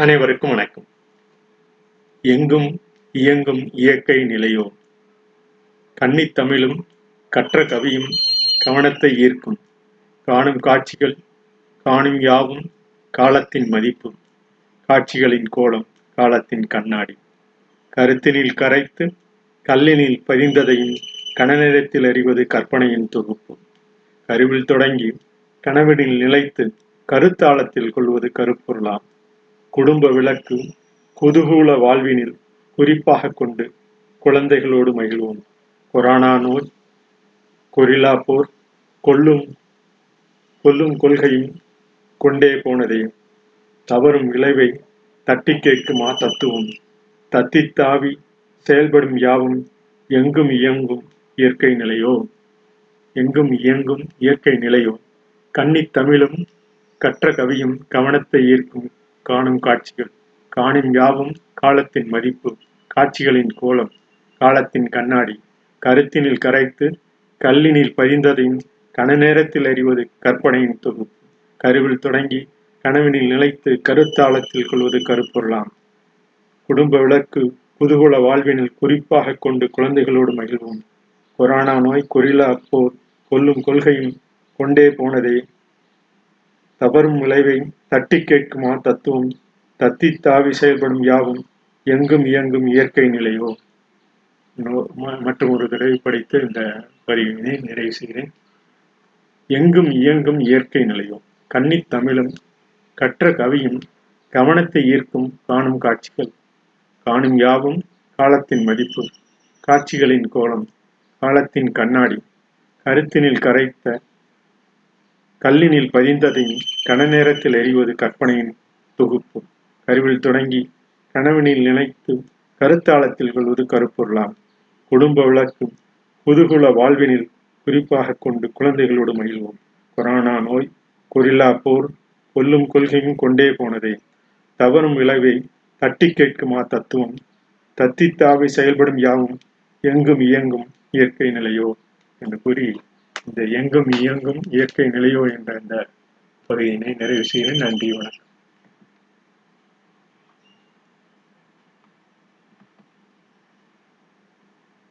அனைவருக்கும் வணக்கம். எங்கும் இயங்கும் இயற்கை நிலையோ கன்னித்தமிழும் கற்ற கவியும் கவனத்தை ஈர்க்கும் காணும் காட்சிகள் காணும் யாவும் காலத்தின் மதிப்பு காட்சிகளின் கோலம் காலத்தின் கண்ணாடி. கருத்தினில் கரைத்து கல்லினில் பதிந்ததையும் கனநிலத்தில் அறிவது கற்பனையின் தொகுப்பு. கருவில் தொடங்கி கனவினில் நிலைத்து கருத்தாளத்தில் கொள்வது கருப்பொருளாம். குடும்ப விளக்கு குதூகூல வாழ்வினில் குறிப்பாக கொண்டு குழந்தைகளோடு மகிழ்வோம். கொரோனா நோய் கொரில்லா போர் கொல்லும் கொல்லும் கொள்கையும் கொண்டே போனதையும் தவறும் விளைவை தட்டி கேட்குமா தத்துவம் தத்தி தாவி செயல்படும் யாவும் எங்கும் இயங்கும் இயற்கை நிலையோ? எங்கும் இயங்கும் இயற்கை நிலையோ? கன்னித் தமிழும் கற்ற கவியும் கவனத்தை ஈர்க்கும் காணும் காட்சிகள் காணும் யாவும் காலத்தின் மதிப்பு காட்சிகளின் கோலம் காலத்தின் கண்ணாடி கருத்தினில் கரைத்து கல்லினில் பதிந்ததையும் கன நேரத்தில் அறிவது கற்பனையின் தொகுப்பு. கருவில் தொடங்கி கனவினில் நிலைத்து கருத்தாளத்தில் கொள்வது கருப்பொருளாம். குடும்ப விளக்கு புதுகுல வாழ்வினில் குறிப்பாக கொண்டு குழந்தைகளோடு மகிழ்வோம். கொரோனா நோய் கொரில்லா போர் கொல்லும் கொள்கையும் கொண்டே போனதே தவறும் விளைவை தட்டி கேட்குமா தத்துவம்? தத்தி தாவி செயல்படும் யாவும் எங்கும் இயங்கும் இயற்கை நிலையோ? மற்றும் ஒரு தடவை படித்து இந்த வரியினை நிறைவு செய்கிறேன். எங்கும் இயங்கும் இயற்கை நிலையோ? கன்னித் தமிழும் கற்ற கவியும் கவனத்தை ஈர்க்கும் காணும் காட்சிகள். காணும் யாவும் காலத்தின் மதிப்பு காட்சிகளின் கோலம் காலத்தின் கண்ணாடி கருத்தினில் கரைத்த கல்லினில் பதிந்ததையும் கன நேரத்தில் எறிவது கற்பனையின் தொகுப்பு. கருவில் தொடங்கி கனவினில் நினைத்து கருத்தாளத்தில் கொள்வது கருப்பொருளாம். குடும்ப விளக்கும் புதுகுல வாழ்வினில் குறிப்பாக கொண்டு குழந்தைகளோடு மகிழ்வோம். கொரோனா நோய் கொரில்லா போர் கொல்லும் கொள்கையும் கொண்டே போனதே. தவறும் விளைவை தட்டி கேட்குமா தத்துவம்? தத்தித்தாவை செயல்படும் யாவும் எங்கும் இயங்கும் இயற்கை நிலையோ? என்று கூறி இந்த எங்கும் இயங்கும் இயற்கை நிலையோ என்ற இந்த பகுதியினை நிறைவு செய்கிறேன். நன்றி வணக்கம்.